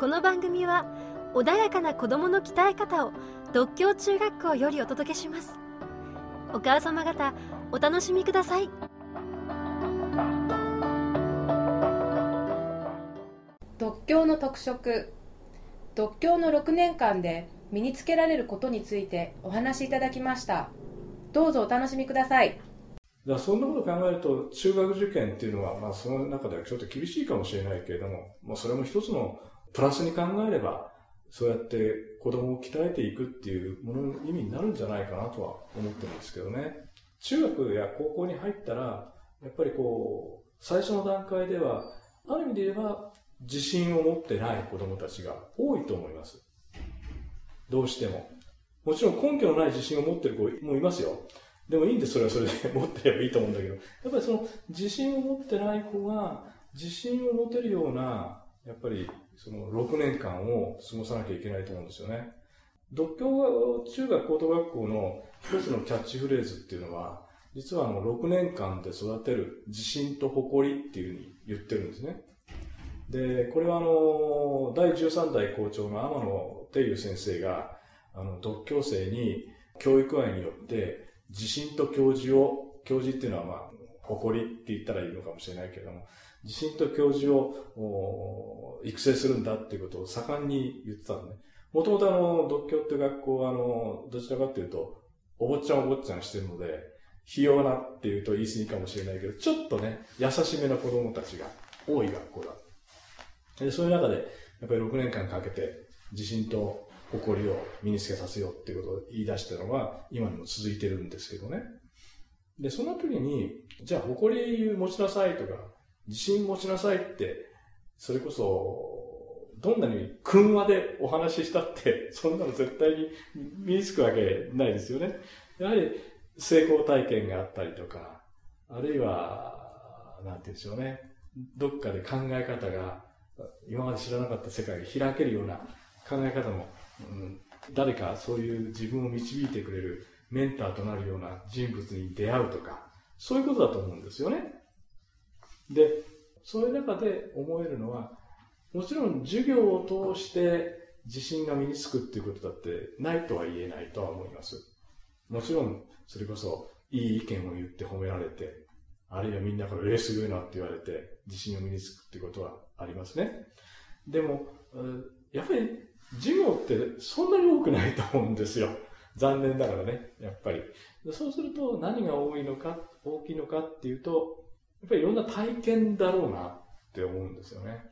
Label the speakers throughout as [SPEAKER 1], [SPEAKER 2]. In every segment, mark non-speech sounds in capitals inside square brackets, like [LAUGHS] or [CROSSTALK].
[SPEAKER 1] この番組は穏やかな子供の鍛え方を独協中学校よりお届けします。お母様方お楽しみください。
[SPEAKER 2] 独協の特色。独協の6年間で身につけられることについてお話しいただきました。どうぞお楽しみください。
[SPEAKER 3] だそんなことを考えると、中学受験っていうのは、まあその中ではちょっと厳しいかもしれないけれども、まあそれも一つのプラスに考えれば、そうやって子供を鍛えていくっていうものの意味になるんじゃないかなとは思ってるんですけどね。中学や高校に入ったら、やっぱりこう、最初の段階では、ある意味で言えば、自信を持ってない子供たちが多いと思います。どうしても。もちろん根拠のない自信を持ってる子もいますよ。でもいいんです、それはそれで [LAUGHS] 持ってればいいと思うんだけど、やっぱりその自信を持ってない子が自信を持てるような、やっぱりその6年間を過ごさなきゃいけないと思うんですよね。独協中学高等学校の一つのキャッチフレーズっていうのは、実はあの6年間で育てる自信と誇りっていうふうに言ってるんですね。で、これはあの、第13代校長の天野定優先生が、あの、独協生に教育愛によって自信と教授を、教授っていうのはまあ、誇りって言ったらいいのかもしれないけれども、自信と教授を育成するんだっていうことを盛んに言ってたのね。もともとあの、独協って学校はあの、どちらかっていうと、お坊ちゃんお坊ちゃんしてるので、費用なっていうと言い過ぎかもしれないけど、ちょっとね、優しめの子供たちが多い学校だ。で、そういう中で、やっぱり6年間かけて、自信と誇りを身につけさせようっていうことを言い出したのが、今にも続いてるんですけどね。で、その時に、じゃあ誇り持ちなさいとか、自信持ちなさいって、それこそ、どんなに訓話でお話ししたって、[LAUGHS] そんなの絶対に身につくわけないですよね。やはり成功体験があったりとか、あるいは、なんて言うんでしょうね。どっかで考え方が、今まで知らなかった世界が開けるような考え方もうん、誰かそういう自分を導いてくれるメンターとなるような人物に出会うとか、そういうことだと思うんですよね。で、そういう中で思えるのは、もちろん授業を通して自信が身につくっていうことだってないとは言えないとは思います。もちろん、それこそいい意見を言って褒められて、あるいはみんなから、えー、すごいなって言われて、自信が身につくっていうことはありますね。でも、やっぱり授業ってそんなに多くないと思うんですよ。残念ながらね、やっぱり。そうすると何が多いのか、大きいのかっていうと、やっぱりいろんな体験だろうなって思うんですよね。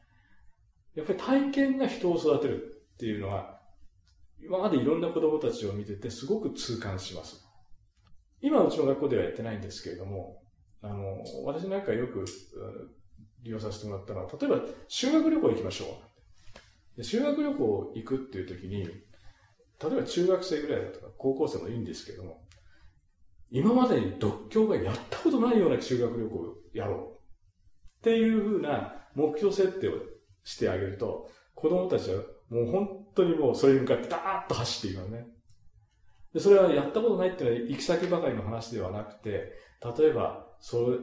[SPEAKER 3] やっぱり体験が人を育てるっていうのは、今までいろんな子供たちを見ててすごく痛感します。今うちの学校ではやってないんですけれども、あの、私なんかよく利用させてもらったのは、例えば修学旅行行きましょう。修学旅行行くっていう時に、例えば中学生ぐらいだとか高校生もいいんですけども、今までに独協がやったことないような修学旅行をやろうっていうふうな目標設定をしてあげると、子供たちはもう本当にもうそれに向かってダーッと走っていくのね。で、それはやったことないっていうのは行き先ばかりの話ではなくて、例えば、それ、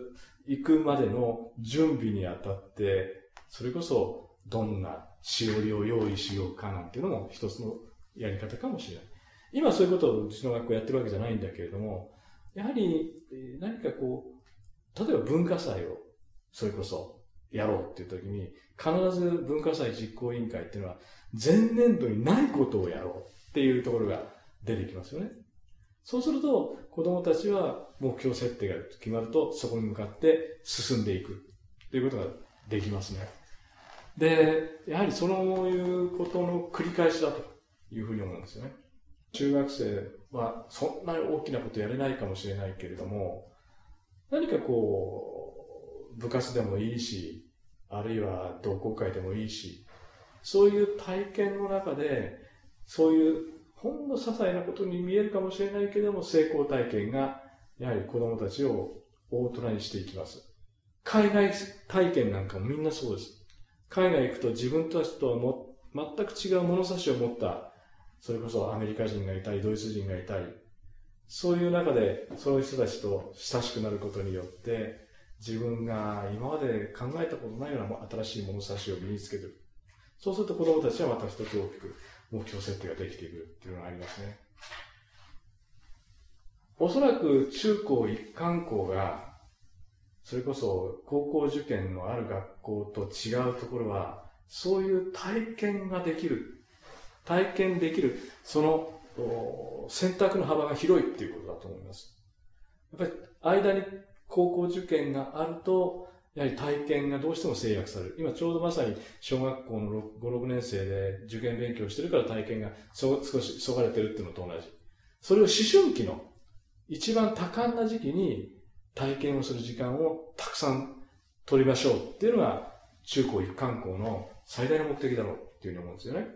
[SPEAKER 3] 行くまでの準備にあたって、それこそどんなしおりを用意しようかなんていうのも一つのやり方かもしれない。今そういうことをうちの学校やってるわけじゃないんだけれども、やはり何かこう、例えば文化祭をそれこそやろうっていう時に、必ず文化祭実行委員会っていうのは前年度にないことをやろうっていうところが出てきますよね。そうすると子供たちは目標設定が決まるとそこに向かって進んでいくっていうことができますね。で、やはりそういうことの繰り返しだというふうに思うんですよね。中学生はそんなに大きなことやれないかもしれないけれども、何かこう、部活でもいいし、あるいは同好会でもいいし、そういう体験の中で、そういうほんの些細なことに見えるかもしれないけれども、成功体験が、やはり子供たちを大人にしていきます。海外体験なんかもみんなそうです。海外行くと自分たちとはも全く違う物差しを持った、それこそアメリカ人がいたり、ドイツ人がいたり、そういう中で、そういう人たちと親しくなることによって、自分が今まで考えたことないような新しい物差しを身につけてる。そうすると子供たちはまた一つ大きく目標設定ができていくっていうのがありますね。おそらく中高一貫校が、それこそ高校受験のある学校と違うところは、そういう体験ができる、体験できる、その選択の幅が広いっていうことだと思います。やっぱり間に高校受験があると、やはり体験がどうしても制約される。今ちょうどまさに小学校の5、6年生で受験勉強してるから体験が少しそがれてるっていうのと同じ。それを思春期の一番多感な時期に体験をする時間をたくさん取りましょうっていうのが中高一貫校の最大の目的だろうっていうふうに思うんですよね。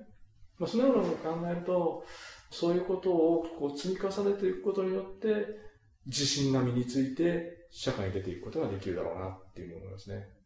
[SPEAKER 3] まあ、そのようなことを考えると、そういうことをこう積み重ねていくことによって、自信が身について社会に出ていくことができるだろうなっていうふうに思いますね。